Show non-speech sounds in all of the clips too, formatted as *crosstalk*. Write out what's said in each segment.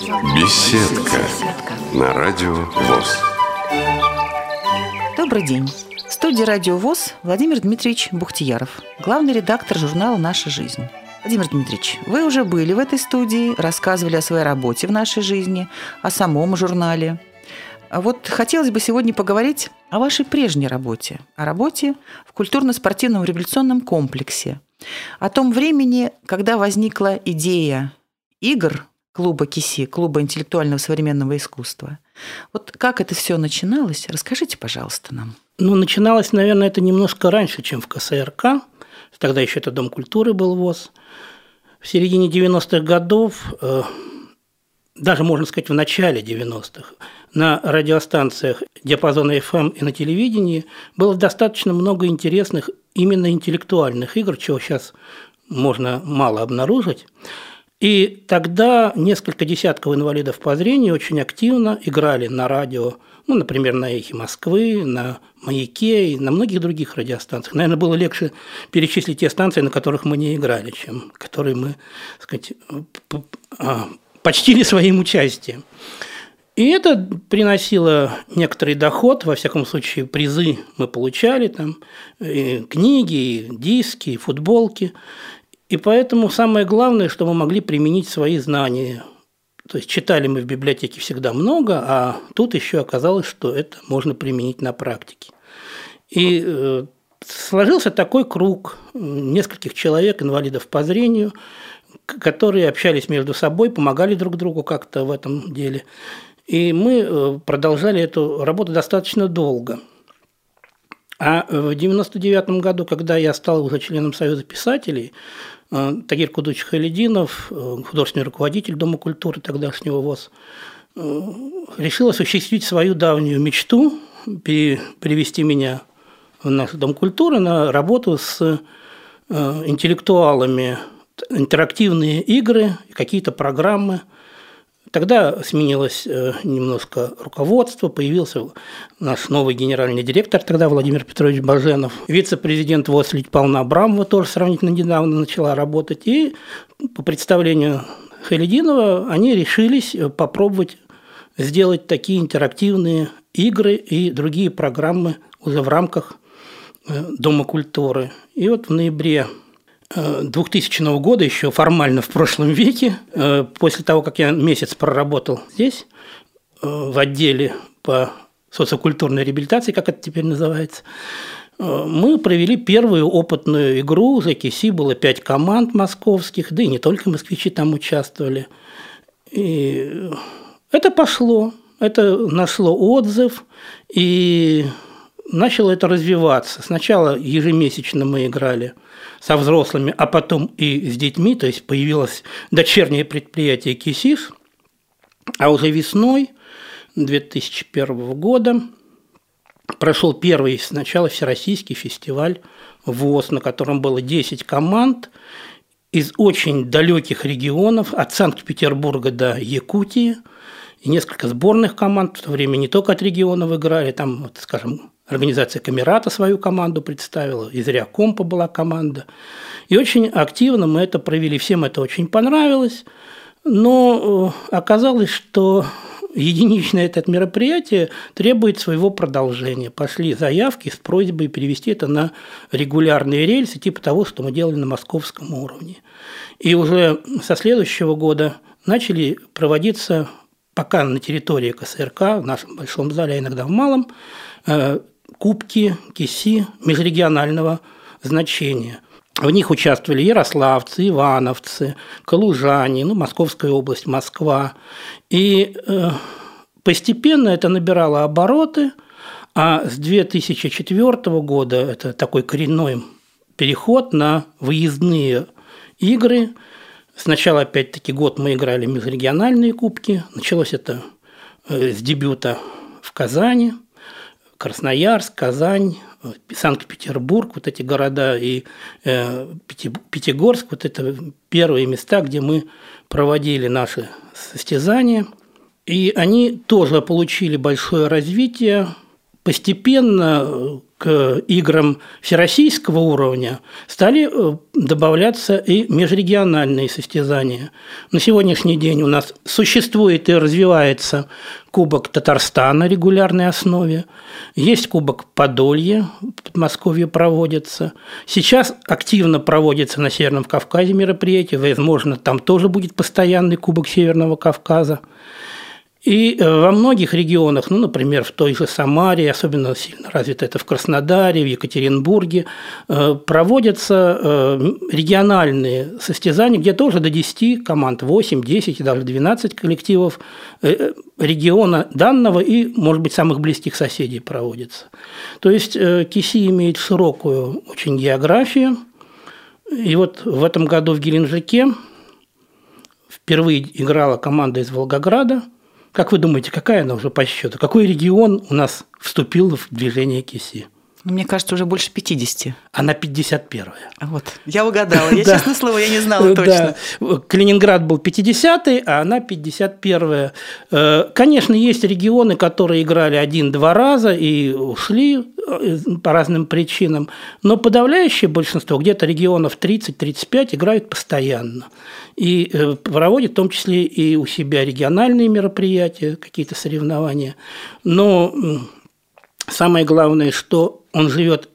Беседка на радио ВОЗ. Добрый день. В студии «Радио ВОЗ» Владимир Дмитриевич Бухтияров, главный редактор журнала «Наша жизнь». Владимир Дмитриевич, вы уже были в этой студии, рассказывали о своей работе в нашей жизни, о самом журнале. А вот хотелось бы сегодня поговорить о вашей прежней работе, о работе в культурно-спортивном революционном комплексе, о том времени, когда возникла идея игр клуба КИСИ, клуба интеллектуального современного искусства. Вот как это все начиналось? Расскажите, пожалуйста, нам. Ну, начиналось, наверное, это немножко раньше, чем в КСРК. Тогда еще это Дом культуры был ВОЗ. В середине 90-х годов, э, даже можно сказать в начале 90-х, на радиостанциях диапазона FM и на телевидении было достаточно много интересных именно интеллектуальных игр, чего сейчас можно мало обнаружить. И тогда несколько десятков инвалидов по зрению очень активно играли на радио, ну, например, на «Эхе Москвы», на «Маяке» и на многих других радиостанциях. Наверное, было легче перечислить те станции, на которых мы не играли, чем которые мы, так сказать, а, почтили своим участием. И это приносило некоторый доход, во всяком случае, призы мы получали, там, и книги, и диски, и футболки. И поэтому самое главное, что мы могли применить свои знания. То есть читали мы в библиотеке всегда много, а тут еще оказалось, что это можно применить на практике. И э, сложился такой круг нескольких человек, инвалидов по зрению, которые общались между собой, помогали друг другу как-то в этом деле. И мы э, продолжали эту работу достаточно долго. А в 1999 году, когда я стал уже членом Союза писателей, Э, Тагир Кудуч Халидинов, э, художественный руководитель Дома культуры тогдашнего ВОЗ, э, решил осуществить свою давнюю мечту привести меня в наш Дом культуры на работу с интеллектуалами, интерактивные игры, какие-то программы – Тогда сменилось э, немножко руководство, появился наш новый генеральный директор, тогда Владимир Петрович Баженов. Вице-президент ВОЗ Павловна Абрамова тоже сравнительно недавно начала работать. И по представлению Халидинова они решились э, попробовать сделать такие интерактивные игры и другие программы уже в рамках э, Дома культуры. И вот в ноябре 2000 года, еще формально в прошлом веке, э, после того, как я месяц проработал здесь, э, в отделе по социокультурной реабилитации, как это теперь называется, э, мы провели первую опытную игру. За КИСИ было пять команд московских, да и не только москвичи там участвовали. И это пошло, это нашло отзыв, и начало это развиваться. Сначала ежемесячно мы играли со взрослыми, а потом и с детьми, то есть появилось дочернее предприятие «Кисиш», а уже весной 2001 года прошел первый сначала всероссийский фестиваль ВОЗ, на котором было 10 команд из очень далеких регионов, от Санкт-Петербурга до Якутии, и несколько сборных команд в то время не только от регионов играли, там, вот, скажем, Организация Камерата свою команду представила, из Реакомпа была команда. И очень активно мы это провели. Всем это очень понравилось. Но э, оказалось, что единичное это мероприятие требует своего продолжения. Пошли заявки с просьбой перевести это на регулярные рельсы, типа того, что мы делали на московском уровне. И уже со следующего года начали проводиться пока на территории КСРК, в нашем большом зале, а иногда в малом, э, кубки КИСИ межрегионального значения. В них участвовали ярославцы, ивановцы, калужане, ну, Московская область, Москва. И э, постепенно это набирало обороты, а с 2004 года это такой коренной переход на выездные игры. Сначала, опять-таки, год мы играли межрегиональные кубки. Началось это э, с дебюта в Казани – Красноярск, Казань, Санкт-Петербург, вот эти города и э, Пятигорск, вот это первые места, где мы проводили наши состязания. И они тоже получили большое развитие. Постепенно к играм всероссийского уровня стали э, добавляться и межрегиональные состязания. На сегодняшний день у нас существует и развивается Кубок Татарстана на регулярной основе, есть Кубок Подолья, в Подмосковье проводится. Сейчас активно проводится на Северном Кавказе мероприятие, возможно, там тоже будет постоянный Кубок Северного Кавказа. И э, во многих регионах, ну, например, в той же Самаре, особенно сильно развито это в Краснодаре, в Екатеринбурге, э, проводятся э, региональные состязания, где тоже до 10 команд, 8, 10 и даже 12 коллективов региона данного и, может быть, самых близких соседей проводятся. То есть КИСИ имеет широкую очень географию. И вот в этом году в Геленджике впервые играла команда из Волгограда – как вы думаете, какая она уже по счету? Какой регион у нас вступил в движение КИСИ? Ну, мне кажется, уже больше 50. Она 51-я. Вот, я угадала. Я, *laughs* честное слово, я не знала точно. Калининград был 50-й, а она 51-я. Э, конечно, есть регионы, которые играли один-два раза и ушли э, по разным причинам, но подавляющее большинство, где-то регионов 30-35, играют постоянно. И э, проводят в том числе и у себя региональные мероприятия, какие-то соревнования. Но самое главное, что он живет,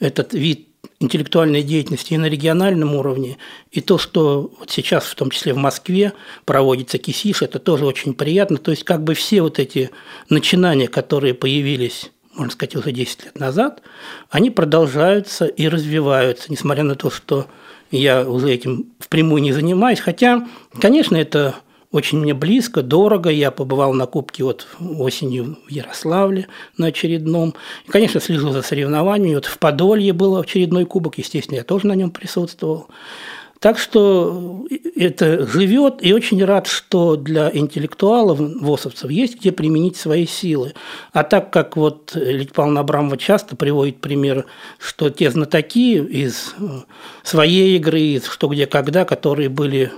этот вид интеллектуальной деятельности и на региональном уровне, и то, что вот сейчас, в том числе в Москве, проводится КИСИШ, это тоже очень приятно. То есть как бы все вот эти начинания, которые появились можно сказать, уже 10 лет назад, они продолжаются и развиваются, несмотря на то, что я уже этим впрямую не занимаюсь. Хотя, конечно, это очень мне близко, дорого. Я побывал на Кубке вот осенью в Ярославле на очередном. И, конечно, слежу за соревнованиями. Вот в Подолье был очередной кубок, естественно, я тоже на нем присутствовал. Так что это живет, и очень рад, что для интеллектуалов, ВОСовцев, есть где применить свои силы. А так как вот Лидия Павловна Абрамова часто приводит пример, что те знатоки из своей игры, из «Что, где, когда», которые были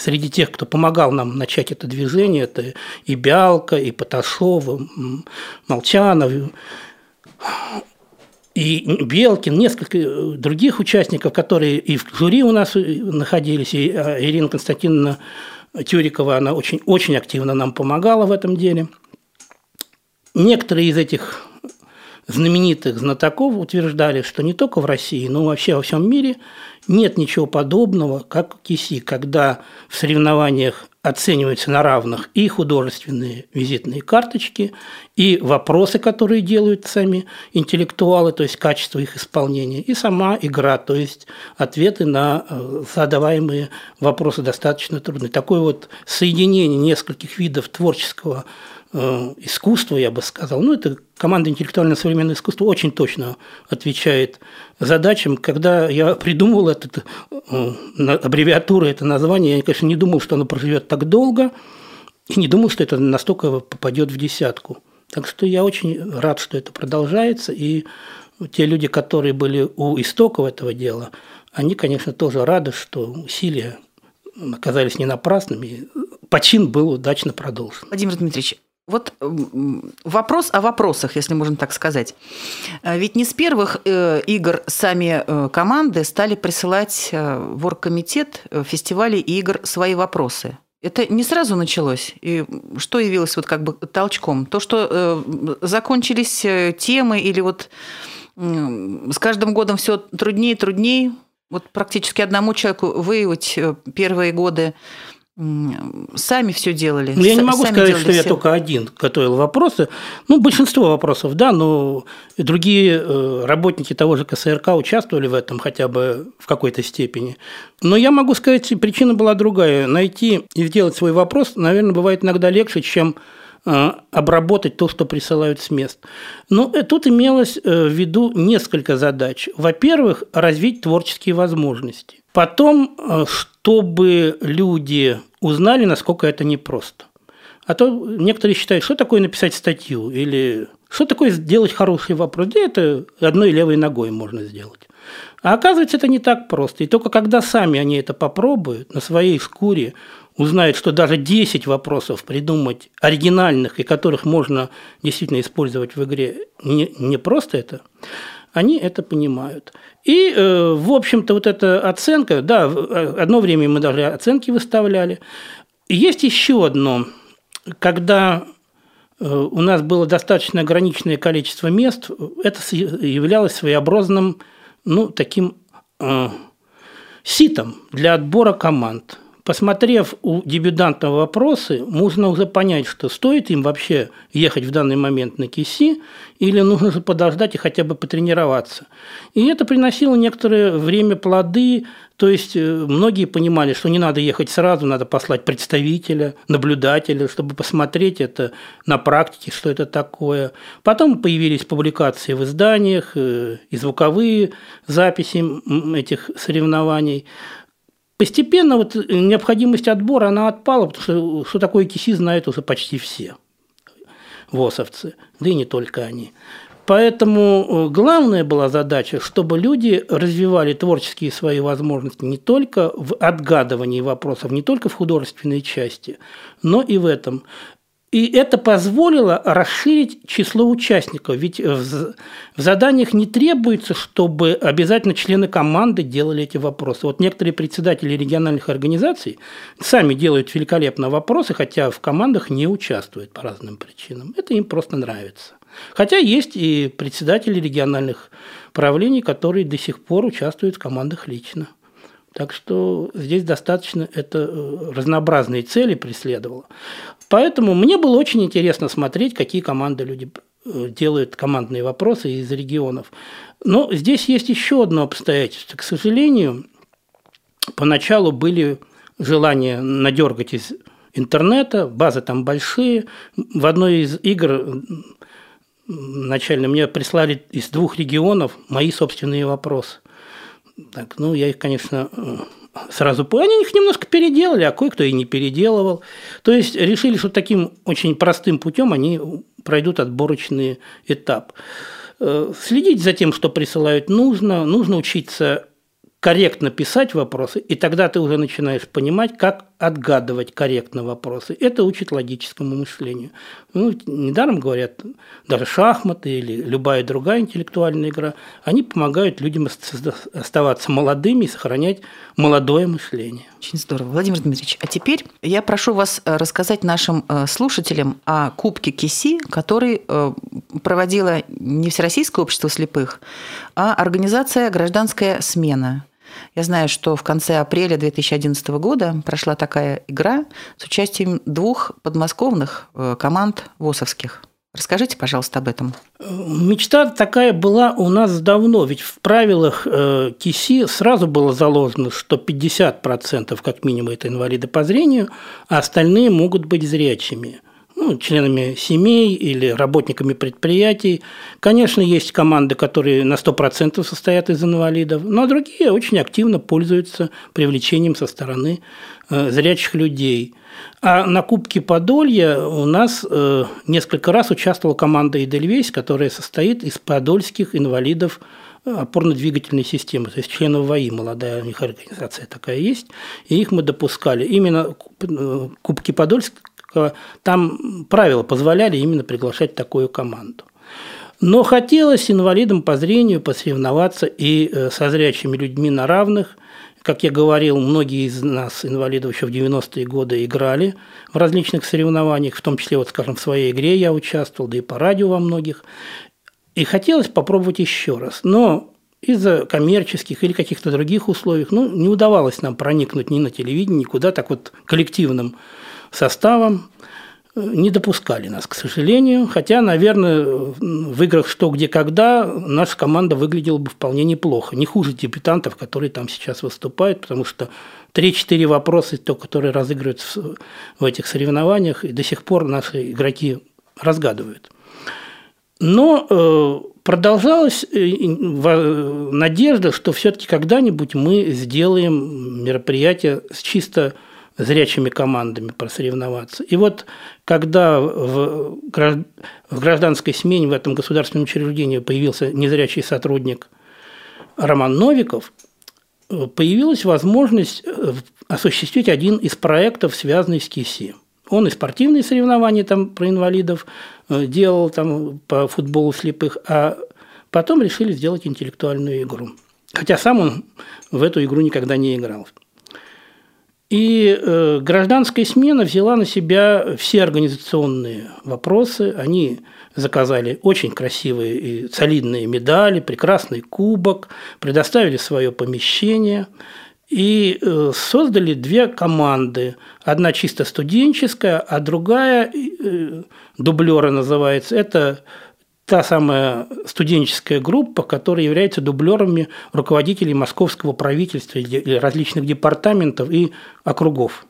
среди тех, кто помогал нам начать это движение, это и Бялка, и Поташов, Молчанов, и Белкин, несколько э, других участников, которые и в жюри у нас э, находились, и э, Ирина Константиновна Тюрикова, она очень, очень активно нам помогала в этом деле. Некоторые из этих знаменитых знатоков утверждали, что не только в России, но вообще во всем мире нет ничего подобного, как КИСИ, когда в соревнованиях оцениваются на равных и художественные визитные карточки, и вопросы, которые делают сами интеллектуалы, то есть качество их исполнения, и сама игра, то есть ответы на э, задаваемые вопросы достаточно трудные. Такое вот соединение нескольких видов творческого Э, искусство, я бы сказал. Ну, это команда интеллектуальное современное искусство очень точно отвечает задачам. Когда я придумывал эту э, аббревиатуру, это название, я, конечно, не думал, что оно проживет так долго, и не думал, что это настолько попадет в десятку. Так что я очень рад, что это продолжается, и те люди, которые были у истоков этого дела, они, конечно, тоже рады, что усилия оказались не напрасными, почин был удачно продолжен. Владимир Дмитриевич, вот вопрос о вопросах, если можно так сказать. Э, ведь не с первых э, игр сами э, команды стали присылать в оргкомитет фестивалей игр свои вопросы. Это не сразу началось. И что явилось вот как бы толчком? То, что закончились темы или вот с каждым годом все труднее и труднее. Вот практически одному человеку выявить первые годы сами все делали. Ну, я не могу сказать, что все. я только один готовил вопросы. Ну, большинство вопросов, да, но другие э, работники того же КСРК участвовали в этом хотя бы в какой-то степени. Но я могу сказать, причина была другая. Найти и сделать свой вопрос, наверное, бывает иногда легче, чем э, обработать то, что присылают с мест. Но э, тут имелось в виду несколько задач. Во-первых, развить творческие возможности. Потом, чтобы люди узнали, насколько это непросто. А то некоторые считают, что такое написать статью или что такое сделать хороший вопрос. Да это одной левой ногой можно сделать. А оказывается, это не так просто. И только когда сами они это попробуют, на своей шкуре узнает, что даже 10 вопросов придумать оригинальных и которых можно действительно использовать в игре, не, не просто это, они это понимают. И, э, в общем-то, вот эта оценка, да, одно время мы даже оценки выставляли. Есть еще одно, когда э, у нас было достаточно ограниченное количество мест, это являлось своеобразным, ну, таким э, ситом для отбора команд. Посмотрев у дебютантов вопросы, можно уже понять, что стоит им вообще ехать в данный момент на КИСИ или нужно же подождать и хотя бы потренироваться. И это приносило некоторое время плоды, то есть э, многие понимали, что не надо ехать сразу, надо послать представителя, наблюдателя, чтобы посмотреть это на практике, что это такое. Потом появились публикации в изданиях э, и звуковые записи этих соревнований. Постепенно вот необходимость отбора, она отпала, потому что что такое КИСИ знают уже почти все ВОСовцы, да и не только они. Поэтому э, главная была задача, чтобы люди развивали творческие свои возможности не только в отгадывании вопросов, не только в художественной части, но и в этом. И это позволило расширить число участников. Ведь в заданиях не требуется, чтобы обязательно члены команды делали эти вопросы. Вот некоторые председатели региональных организаций сами делают великолепно вопросы, хотя в командах не участвуют по разным причинам. Это им просто нравится. Хотя есть и председатели региональных правлений, которые до сих пор участвуют в командах лично. Так что здесь достаточно это э, разнообразные цели преследовало. Поэтому мне было очень интересно смотреть, какие команды люди э, делают командные вопросы из регионов. Но здесь есть еще одно обстоятельство. К сожалению, поначалу были желания надергать из интернета, базы там большие. В одной из игр начально мне прислали из двух регионов мои собственные вопросы. Так, ну, я их, конечно, сразу понял. Они их немножко переделали, а кое-кто и не переделывал. То есть решили, что таким очень простым путем они пройдут отборочный этап. Э, следить за тем, что присылают, нужно. Нужно учиться корректно писать вопросы, и тогда ты уже начинаешь понимать, как отгадывать корректно вопросы. Это учит логическому мышлению. Ну, недаром говорят, даже шахматы или любая другая интеллектуальная игра, они помогают людям оставаться молодыми и сохранять молодое мышление. Очень здорово. Владимир Дмитриевич, а теперь я прошу вас э, рассказать нашим э, слушателям о Кубке КИСИ, который э, проводила не Всероссийское общество слепых, а организация «Гражданская смена». Я знаю, что в конце апреля 2011 года прошла такая игра с участием двух подмосковных э, команд ВОСовских. Расскажите, пожалуйста, об этом. Мечта такая была у нас давно, ведь в правилах э, КИСИ сразу было заложено, что 50% как минимум это инвалиды по зрению, а остальные могут быть зрячими ну, членами семей или работниками предприятий. Конечно, есть команды, которые на 100% состоят из инвалидов, но другие очень активно пользуются привлечением со стороны э, зрячих людей. А на Кубке Подолья у нас э, несколько раз участвовала команда «Эдельвейс», которая состоит из подольских инвалидов э, опорно-двигательной системы, то есть членов ВАИ, молодая у них организация такая есть, и их мы допускали. Именно Кубки Подольск там правила позволяли именно приглашать такую команду. Но хотелось инвалидам по зрению посоревноваться и э, со зрячими людьми на равных. Как я говорил, многие из нас, инвалидов, еще в 90-е годы играли в различных соревнованиях, в том числе, вот, скажем, в своей игре я участвовал, да и по радио во многих. И хотелось попробовать еще раз. Но из-за коммерческих или каких-то других условий, ну, не удавалось нам проникнуть ни на телевидение, никуда так вот коллективным составом. Не допускали нас, к сожалению. Хотя, наверное, в играх «Что, где, когда» наша команда выглядела бы вполне неплохо. Не хуже дебютантов, которые там сейчас выступают, потому что 3-4 вопроса, то, которые разыгрываются в этих соревнованиях, и до сих пор наши игроки разгадывают. Но э, продолжалась э, надежда, что все-таки когда-нибудь мы сделаем мероприятие с чисто зрячими командами просоревноваться. И вот когда в гражданской смене в этом государственном учреждении появился незрячий сотрудник Роман Новиков, появилась возможность осуществить один из проектов, связанный с КИСИ. Он и спортивные соревнования там про инвалидов делал там по футболу слепых, а потом решили сделать интеллектуальную игру. Хотя сам он в эту игру никогда не играл. И э, гражданская смена взяла на себя все организационные вопросы. Они заказали очень красивые и солидные медали, прекрасный кубок, предоставили свое помещение и э, создали две команды. Одна чисто студенческая, а другая, э, дублера называется, это та самая студенческая группа, которая является дублерами руководителей московского правительства или различных департаментов и округов.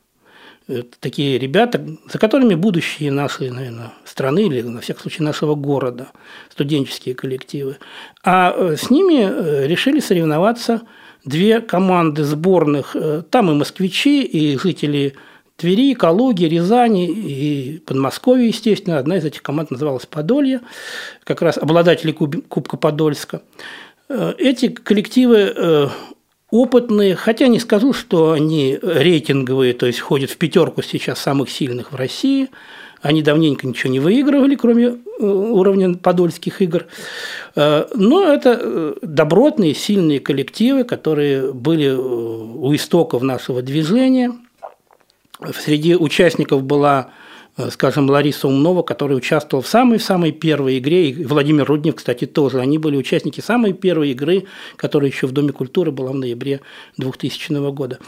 Это такие ребята, за которыми будущее нашей, наверное, страны или, на всякий случай, нашего города, студенческие коллективы. А э, с ними решили соревноваться две команды сборных. Э, там и москвичи, и жители Твери, Калуги, Рязани и Подмосковье, естественно. Одна из этих команд называлась «Подолье», как раз обладатели Кубка Подольска. Э, эти коллективы э, опытные, хотя не скажу, что они рейтинговые, то есть входят в пятерку сейчас самых сильных в России. Они давненько ничего не выигрывали, кроме э, уровня подольских игр. Но это добротные, сильные коллективы, которые были у истоков нашего движения – Среди участников была э, скажем, Лариса Умнова, которая участвовала в самой-самой первой игре, и Владимир Руднев, кстати, тоже. Они были участники самой первой игры, которая еще в Доме культуры была в ноябре 2000 года.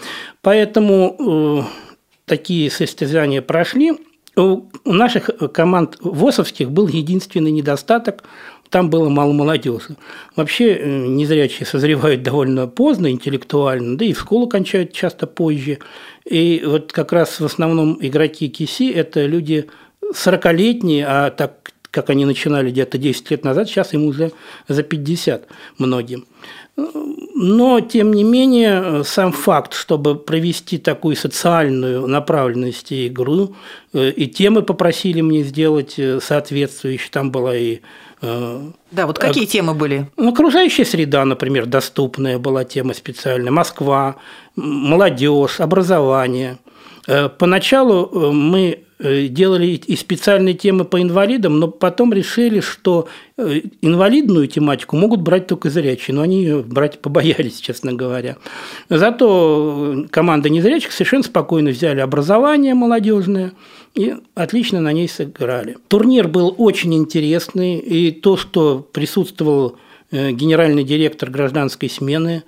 Поэтому э, такие состязания прошли. У наших команд ВОСовских был единственный недостаток там было мало молодежи. Вообще э, незрячие созревают довольно поздно интеллектуально, да и школу кончают часто позже. И вот как раз в основном игроки КИСИ – это люди 40-летние, а так как они начинали где-то 10 лет назад, сейчас им уже за 50 многим. Но, тем не менее, сам факт, чтобы провести такую социальную направленность игру, э, и темы попросили мне сделать э, соответствующие, там была и да, вот какие темы были? Ну, окружающая среда, например, доступная была тема специальная. Москва, молодежь, образование. Э, поначалу э, мы э, делали и специальные темы по инвалидам, но потом решили, что инвалидную тематику могут брать только зрячие, но они ее брать побоялись, *laughs* честно говоря. Зато команда незрячих совершенно спокойно взяли образование молодежное – и отлично на ней сыграли. Турнир был очень интересный, и то, что присутствовал э, генеральный директор гражданской смены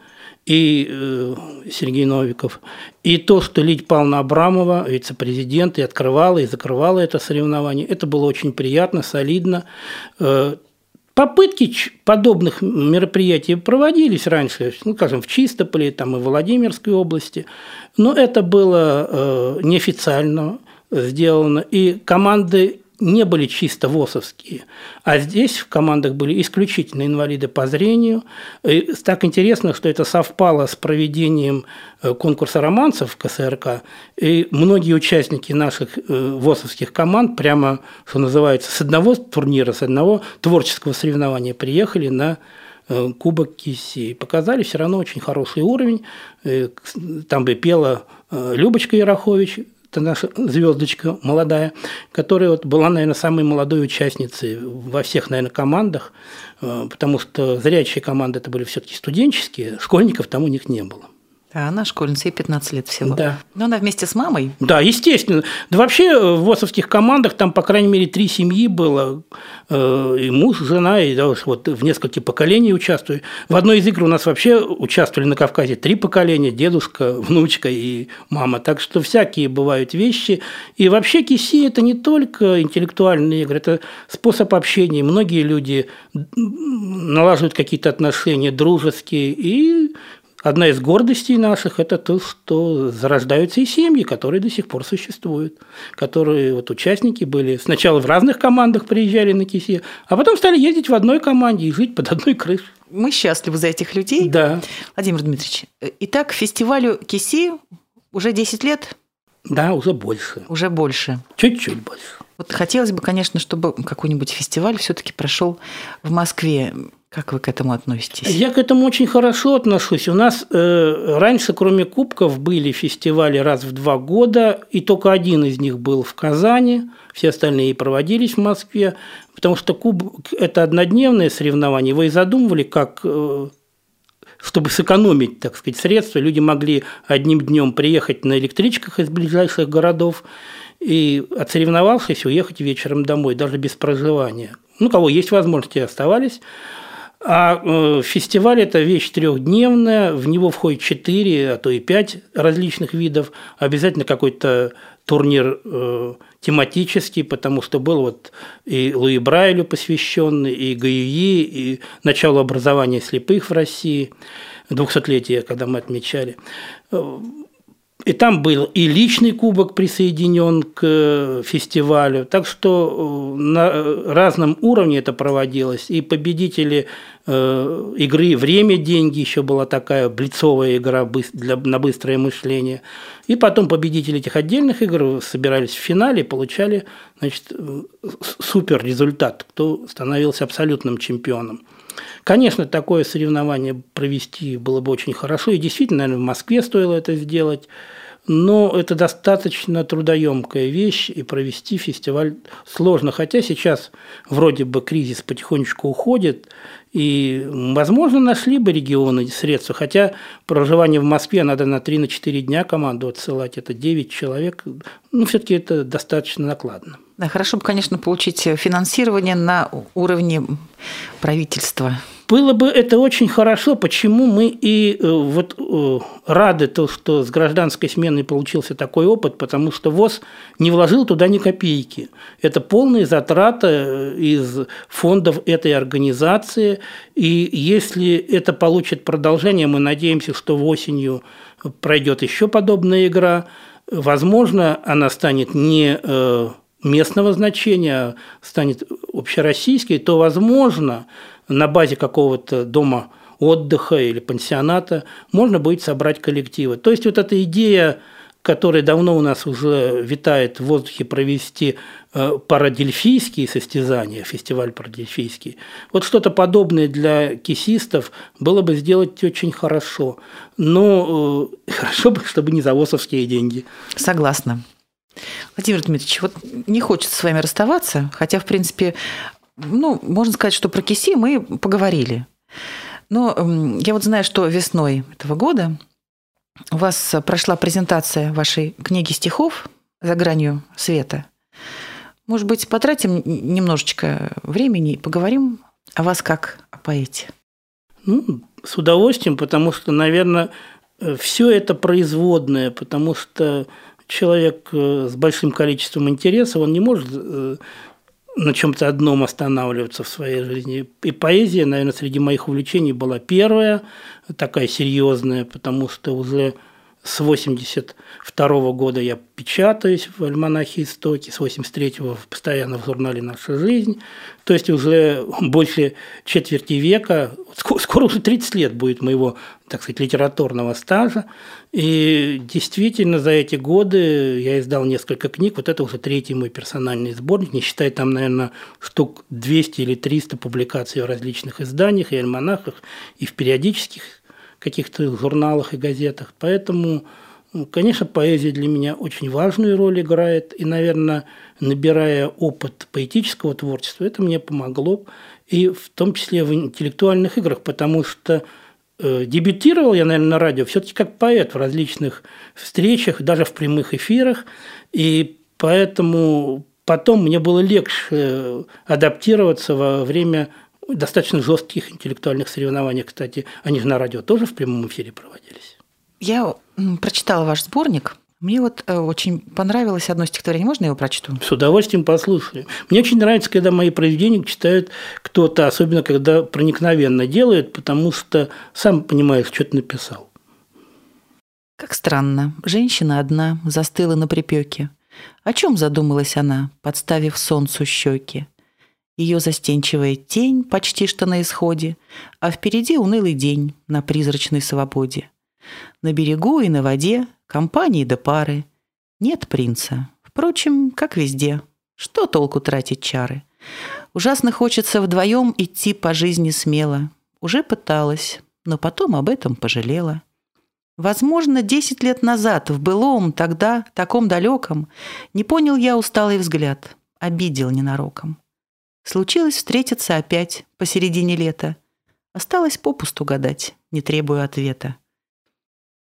и э, Сергей Новиков, и то, что Лидия Павловна Абрамова, вице-президент, и открывала, и закрывала это соревнование, это было очень приятно, солидно. Э, попытки подобных мероприятий проводились раньше, ну, скажем, в Чистополе, там и в Владимирской области, но это было неофициально сделано, и команды не были чисто ВОСовские, а здесь в командах были исключительно инвалиды по зрению. И так интересно, что это совпало с проведением э, конкурса романцев в КСРК, и многие участники наших э, ВОСовских команд прямо, что называется, с одного турнира, с одного творческого соревнования приехали на э, Кубок Киси. Показали все равно очень хороший уровень. Там бы пела Любочка Ярохович, это наша звездочка молодая, которая вот была, наверное, самой молодой участницей во всех, наверное, командах, э, потому что зрячие команды это были все-таки студенческие, школьников там у них не было. А она школьница, ей 15 лет всего. Да. Но она вместе с мамой? Да, естественно. Да вообще э, в ВОСовских командах там, по крайней мере, три семьи было. Э, и муж, жена, и да, вот в нескольких поколений участвуют. В одной из игр у нас вообще участвовали на Кавказе три поколения, дедушка, внучка и мама. Так что всякие бывают вещи. И вообще киси – это не только интеллектуальные игры, это способ общения. Многие люди налаживают какие-то отношения дружеские, и Одна из гордостей наших – это то, что зарождаются и семьи, которые до сих пор существуют, которые вот участники были сначала в разных командах приезжали на КИСИ, а потом стали ездить в одной команде и жить под одной крышей. Мы счастливы за этих людей. Да. Владимир Дмитриевич, итак, фестивалю КИСИ уже 10 лет? Да, уже больше. Уже больше. Чуть-чуть больше. Вот хотелось бы, конечно, чтобы какой-нибудь фестиваль все-таки прошел в Москве. Как вы к этому относитесь? Я к этому очень хорошо отношусь. У нас э, раньше, кроме кубков, были фестивали раз в два года, и только один из них был в Казани, все остальные проводились в Москве, потому что кубок – это однодневное соревнование. Вы и задумывали, как э, чтобы сэкономить, так сказать, средства, люди могли одним днем приехать на электричках из ближайших городов и, отсоревновавшись, уехать вечером домой, даже без проживания. Ну, кого есть возможности, оставались. А э, фестиваль – это вещь трехдневная, в него входит четыре, а то и пять различных видов. Обязательно какой-то турнир э, тематический, потому что был вот и Луи Брайлю посвященный, и Гаюи, и начало образования слепых в России, 200-летие, когда мы отмечали. И там был и личный кубок присоединен к э, фестивалю. Так что э, на разном уровне это проводилось. И победители э, игры «Время, деньги» еще была такая блицовая игра для, на быстрое мышление. И потом победители этих отдельных игр собирались в финале и получали значит, супер результат, кто становился абсолютным чемпионом. Конечно, такое соревнование провести было бы очень хорошо, и действительно, наверное, в Москве стоило это сделать, но это достаточно трудоемкая вещь, и провести фестиваль сложно. Хотя сейчас вроде бы кризис потихонечку уходит, и, возможно, нашли бы регионы средства. Хотя проживание в Москве надо на 3-4 дня команду отсылать, это 9 человек. Ну, все-таки это достаточно накладно. Да, хорошо бы, конечно, получить финансирование на уровне правительства. Было бы это очень хорошо, почему мы и э, вот э, рады то, что с гражданской сменой получился такой опыт, потому что ВОЗ не вложил туда ни копейки. Это полная затрата э, из фондов этой организации, и если это получит продолжение, мы надеемся, что осенью пройдет еще подобная игра, возможно, она станет не местного значения, станет общероссийской, то, возможно, на базе какого-то дома отдыха или пансионата можно будет собрать коллективы. То есть вот эта идея, которая давно у нас уже витает в воздухе, провести э, парадельфийские состязания, фестиваль парадельфийский, вот что-то подобное для кисистов было бы сделать очень хорошо. Но э, *laughs* хорошо бы, чтобы не за ВОСовские деньги. Согласна. Владимир Дмитриевич, вот не хочется с вами расставаться, хотя, в принципе, ну, можно сказать, что про Киси мы поговорили. Но я вот знаю, что весной этого года у вас прошла презентация вашей книги стихов «За гранью света». Может быть, потратим немножечко времени и поговорим о вас как о поэте? Ну, с удовольствием, потому что, наверное, все это производное, потому что человек э, с большим количеством интересов, он не может э, на чем-то одном останавливаться в своей жизни. И поэзия, наверное, среди моих увлечений была первая, такая серьезная, потому что уже с 82 года я печатаюсь в «Альманахе истоки», с 83-го постоянно в журнале «Наша жизнь». То есть уже больше четверти века, скоро уже 30 лет будет моего, так сказать, литературного стажа. И действительно за эти годы я издал несколько книг. Вот это уже третий мой персональный сборник, не считая там, наверное, штук 200 или 300 публикаций в различных изданиях и альманахах, и в периодических каких-то журналах и газетах. Поэтому, ну, конечно, поэзия для меня очень важную роль играет. И, наверное, набирая опыт поэтического творчества, это мне помогло. И в том числе в интеллектуальных играх, потому что э, дебютировал я, наверное, на радио все-таки как поэт в различных встречах, даже в прямых эфирах. И поэтому потом мне было легче адаптироваться во время достаточно жестких интеллектуальных соревнованиях, кстати, они же на радио тоже в прямом эфире проводились. Я прочитала ваш сборник. Мне вот э, очень понравилось одно стихотворение. Можно его прочту? С удовольствием послушаю. Мне очень нравится, когда мои произведения читают кто-то, особенно когда проникновенно делают, потому что сам понимаешь, что ты написал. Как странно. Женщина одна застыла на припеке. О чем задумалась она, подставив солнцу щеки? Ее застенчивая тень почти что на исходе, а впереди унылый день на призрачной свободе. На берегу и на воде компании да пары. Нет принца. Впрочем, как везде. Что толку тратить чары? Ужасно хочется вдвоем идти по жизни смело. Уже пыталась, но потом об этом пожалела. Возможно, десять лет назад, в былом, тогда, таком далеком, не понял я усталый взгляд, обидел ненароком. Случилось встретиться опять посередине лета. Осталось попусту гадать, не требуя ответа.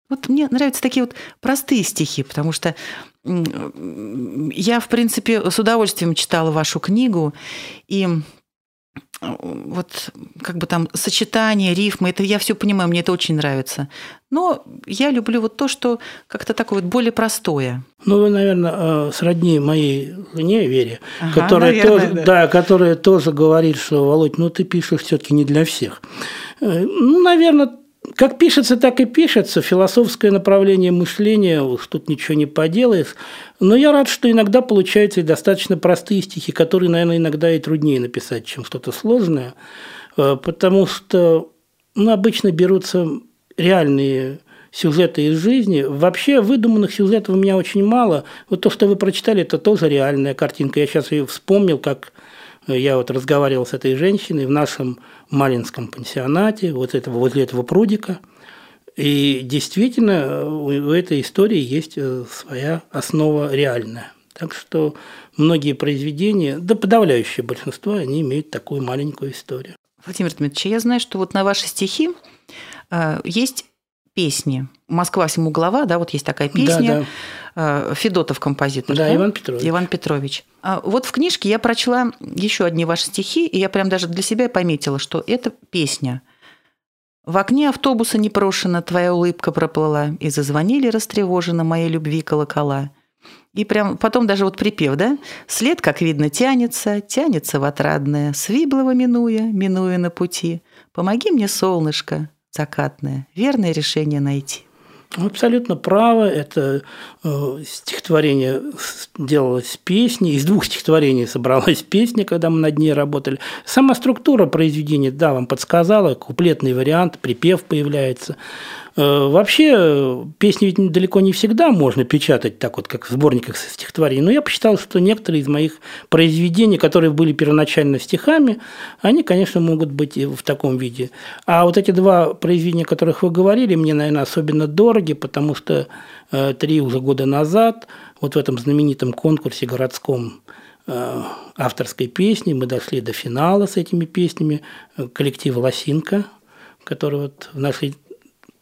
Вот мне нравятся такие вот простые стихи, потому что я, в принципе, с удовольствием читала вашу книгу, и вот как бы там сочетание, рифмы, это я все понимаю, мне это очень нравится. Но я люблю вот то, что как-то такое вот более простое. Ну, вы, наверное, э, сродни моей жене Вере, ага, которая, наверное, тоже, да. Да, которая тоже говорит, что, Володь, ну ты пишешь все-таки не для всех. Э, ну, наверное, как пишется, так и пишется. Философское направление мышления, уж тут ничего не поделаешь. Но я рад, что иногда получаются и достаточно простые стихи, которые, наверное, иногда и труднее написать, чем что-то сложное. Э, потому что ну, обычно берутся реальные сюжеты из жизни. Вообще выдуманных сюжетов у меня очень мало. Вот то, что вы прочитали, это тоже реальная картинка. Я сейчас ее вспомнил, как я вот разговаривал с этой женщиной в нашем Малинском пансионате, вот этого, возле этого прудика. И действительно, у этой истории есть э, своя основа реальная. Так что многие произведения, да подавляющее большинство, они имеют такую маленькую историю. Владимир Дмитриевич, я знаю, что вот на ваши стихи э, есть песни. «Москва всему глава», да, вот есть такая песня. Да, да. Э, Федотов композитор. Да, да, Иван Петрович. Иван Петрович. А вот в книжке я прочла еще одни ваши стихи, и я прям даже для себя пометила, что это песня. В окне автобуса непрошено твоя улыбка проплыла, и зазвонили растревоженно моей любви колокола. И прям потом даже вот припев, да? След, как видно, тянется, тянется в отрадное, свиблово минуя, минуя на пути. Помоги мне, солнышко, закатное, верное решение найти. Абсолютно право. Это э, стихотворение делалось песни. Из двух стихотворений собралась *laughs* песня, когда мы над ней работали. Сама структура произведения, да, вам подсказала. Куплетный вариант, припев появляется. Э, вообще, песни ведь далеко не всегда можно печатать так вот, как в сборниках стихотворений. Но я посчитал, что некоторые из моих произведений, которые были первоначально стихами, они, конечно, могут быть в таком виде. А вот эти два произведения, о которых вы говорили, мне, наверное, особенно дороги, потому что э, три уже года назад, вот в этом знаменитом конкурсе городском э, авторской песни мы дошли до финала с этими песнями коллектива «Лосинка», который вот в нашей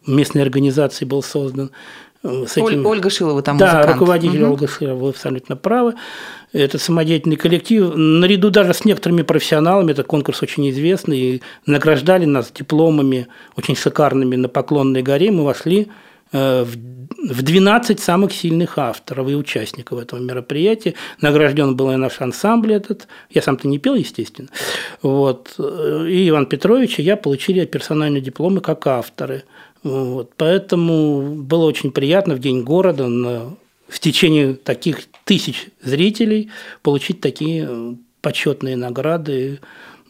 местной организации был создан. Э, с этим... Ольга Шилова там Да, музыкант. руководитель угу. Ольга Шилова, вы абсолютно правы. Это самодеятельный коллектив. Наряду даже с некоторыми профессионалами, этот конкурс очень известный, и награждали нас дипломами очень шикарными на Поклонной горе. Мы вошли в 12 самых сильных авторов и участников этого мероприятия. Награжден был и наш ансамбль этот. Я сам-то не пел, естественно. Вот. И Иван Петрович и я получили персональные дипломы как авторы. Вот, поэтому было очень приятно в День города на, в течение таких тысяч зрителей получить такие э, почетные награды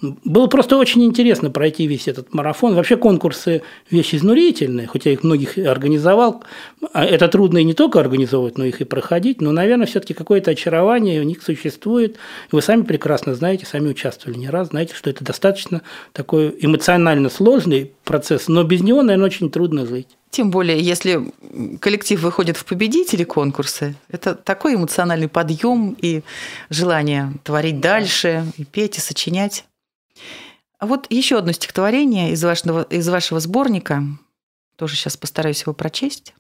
было просто очень интересно пройти весь этот марафон. Вообще конкурсы – вещи изнурительные, хотя их многих организовал. А это трудно и не только организовывать, но их и проходить. Но, наверное, все-таки какое-то очарование у них существует. Вы сами прекрасно знаете, сами участвовали не раз, знаете, что это достаточно такой эмоционально сложный процесс, но без него, наверное, очень трудно жить. Тем более, если коллектив выходит в победители конкурса, это такой эмоциональный подъем и желание творить дальше, и петь, и сочинять. А вот еще одно стихотворение из вашего, из вашего сборника. Тоже сейчас постараюсь его прочесть.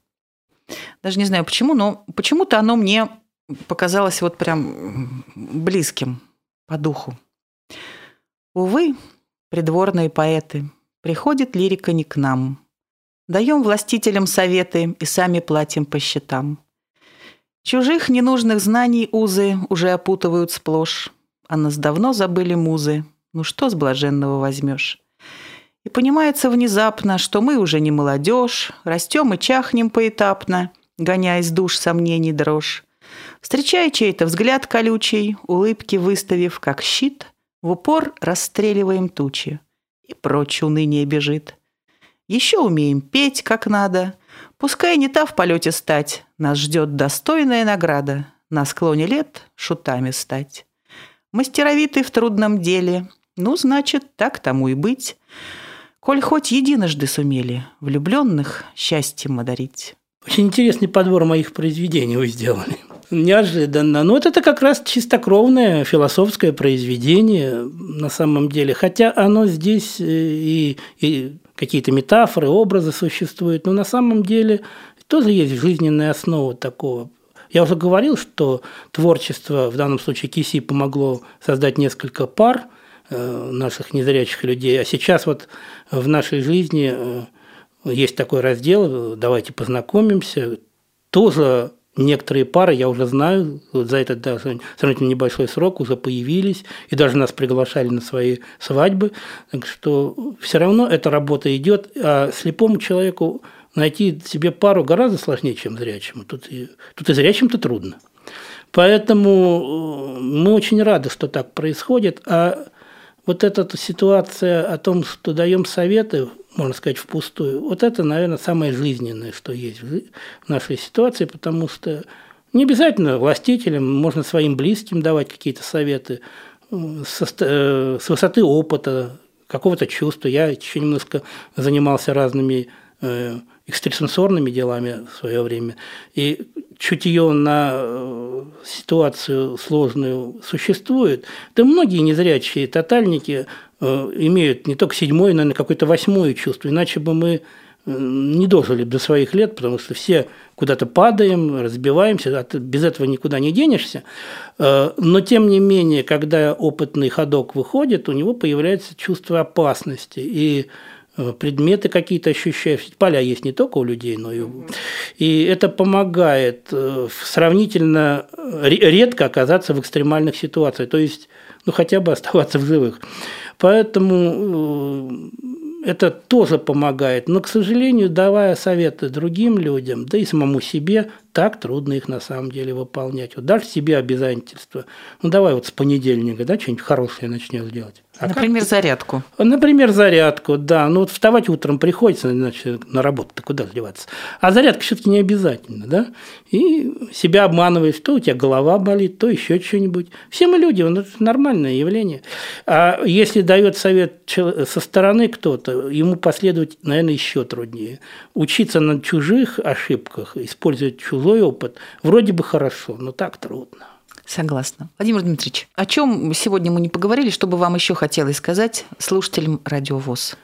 Даже не знаю почему, но почему-то оно мне показалось вот прям близким по духу. Увы, придворные поэты, приходит лирика не к нам. Даем властителям советы и сами платим по счетам. Чужих ненужных знаний узы уже опутывают сплошь, а нас давно забыли музы, ну что с блаженного возьмешь? И понимается внезапно, что мы уже не молодежь, растем и чахнем поэтапно, гоняя из душ сомнений дрожь. Встречая чей-то взгляд колючий, улыбки выставив как щит, в упор расстреливаем тучи. И прочь уныние бежит. Еще умеем петь как надо. Пускай не та в полете стать, нас ждет достойная награда на склоне лет шутами стать. Мастеровитый в трудном деле. Ну, значит, так тому и быть. Коль хоть единожды сумели влюбленных счастьем одарить. Очень интересный подбор моих произведений вы сделали. Неожиданно. Но вот это как раз чистокровное философское произведение на самом деле. Хотя оно здесь э, и, и какие-то метафоры, образы существуют, но на самом деле тоже есть жизненная основа такого. Я уже говорил, что творчество, в данном случае Киси, помогло создать несколько пар наших незрячих людей, а сейчас вот в нашей жизни э, есть такой раздел «Давайте познакомимся». Тоже некоторые пары, я уже знаю, за этот даже сравнительно небольшой срок уже появились, и даже нас приглашали на свои свадьбы. Так что все равно эта работа идет, а слепому человеку найти себе пару гораздо сложнее, чем зрячему. Тут и, тут и зрячим-то трудно. Поэтому э, мы очень рады, что так происходит. А вот эта ситуация о том, что даем советы, можно сказать, впустую, вот это, наверное, самое жизненное, что есть в нашей ситуации, потому что не обязательно властителям, можно своим близким давать какие-то советы э, э, с высоты опыта, какого-то чувства. Я еще немножко занимался разными экстрасенсорными делами в свое время. И чутье на э, ситуацию сложную существует. Да многие незрячие тотальники э, имеют не только седьмое, наверное, какое-то восьмое чувство. Иначе бы мы э, не дожили до своих лет, потому что все куда-то падаем, разбиваемся, а без этого никуда не денешься. Но тем не менее, когда опытный ходок выходит, у него появляется чувство опасности. И Э, предметы какие-то ощущаешь. Поля есть не только у людей, но и у... И это помогает э, сравнительно э, редко оказаться в экстремальных ситуациях, то есть ну, хотя бы оставаться в живых. Поэтому это тоже помогает. Но, к сожалению, давая советы другим людям, да и самому себе, так трудно их на самом деле выполнять. Вот дашь себе обязательства. Ну, давай вот с понедельника, да, что-нибудь хорошее начнешь делать. А Например, как? зарядку. Например, зарядку, да. Ну вот вставать утром приходится, иначе на работу-то куда деваться. А зарядка все-таки не обязательно, да. И себя обманываешь, то у тебя голова болит, то еще что-нибудь. Все мы люди, это нормальное явление. А если дает совет со стороны кто-то, ему последовать, наверное, еще труднее. Учиться на чужих ошибках, использовать чужой опыт, вроде бы хорошо, но так трудно. Согласна. Владимир Дмитриевич, о чем сегодня мы не поговорили, что бы вам еще хотелось сказать слушателям Радио ВОЗ?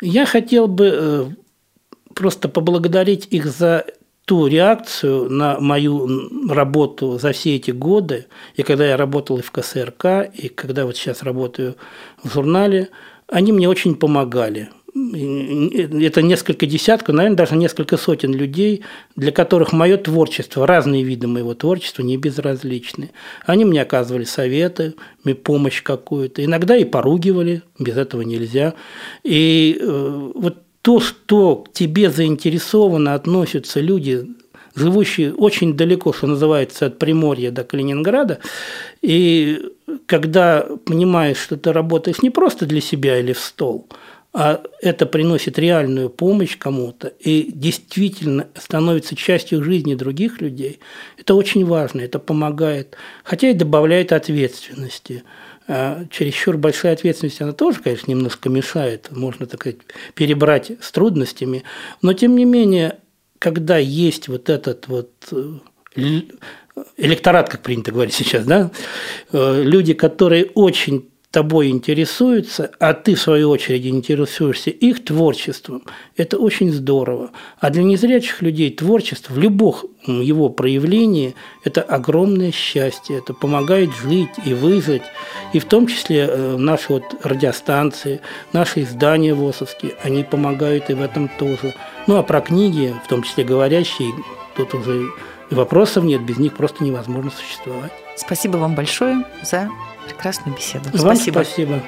Я хотел бы э, просто поблагодарить их за ту реакцию на мою работу за все эти годы, и когда я работал и в КСРК, и когда вот сейчас работаю в журнале, они мне очень помогали это несколько десятков, наверное, даже несколько сотен людей, для которых мое творчество, разные виды моего творчества не безразличны. Они мне оказывали советы, помощь какую-то, иногда и поругивали, без этого нельзя. И э, вот то, что к тебе заинтересованно относятся люди, живущие очень далеко, что называется, от Приморья до Калининграда, и когда понимаешь, что ты работаешь не просто для себя или в стол – а это приносит реальную помощь кому-то и действительно становится частью жизни других людей, это очень важно, это помогает, хотя и добавляет ответственности. А чересчур большая ответственность, она тоже, конечно, немножко мешает, можно, так сказать, перебрать с трудностями, но тем не менее, когда есть вот этот вот э, электорат, как принято говорить сейчас, да, э, люди, которые очень тобой интересуются, а ты, в свою очередь, интересуешься их творчеством, это очень здорово. А для незрячих людей творчество в любых его проявлении – это огромное счастье, это помогает жить и выжить. И в том числе э, наши вот радиостанции, наши издания ВОСовские, они помогают и в этом тоже. Ну а про книги, в том числе говорящие, тут уже вопросов нет, без них просто невозможно существовать. Спасибо вам большое за прекрасную беседу. Вам спасибо. спасибо.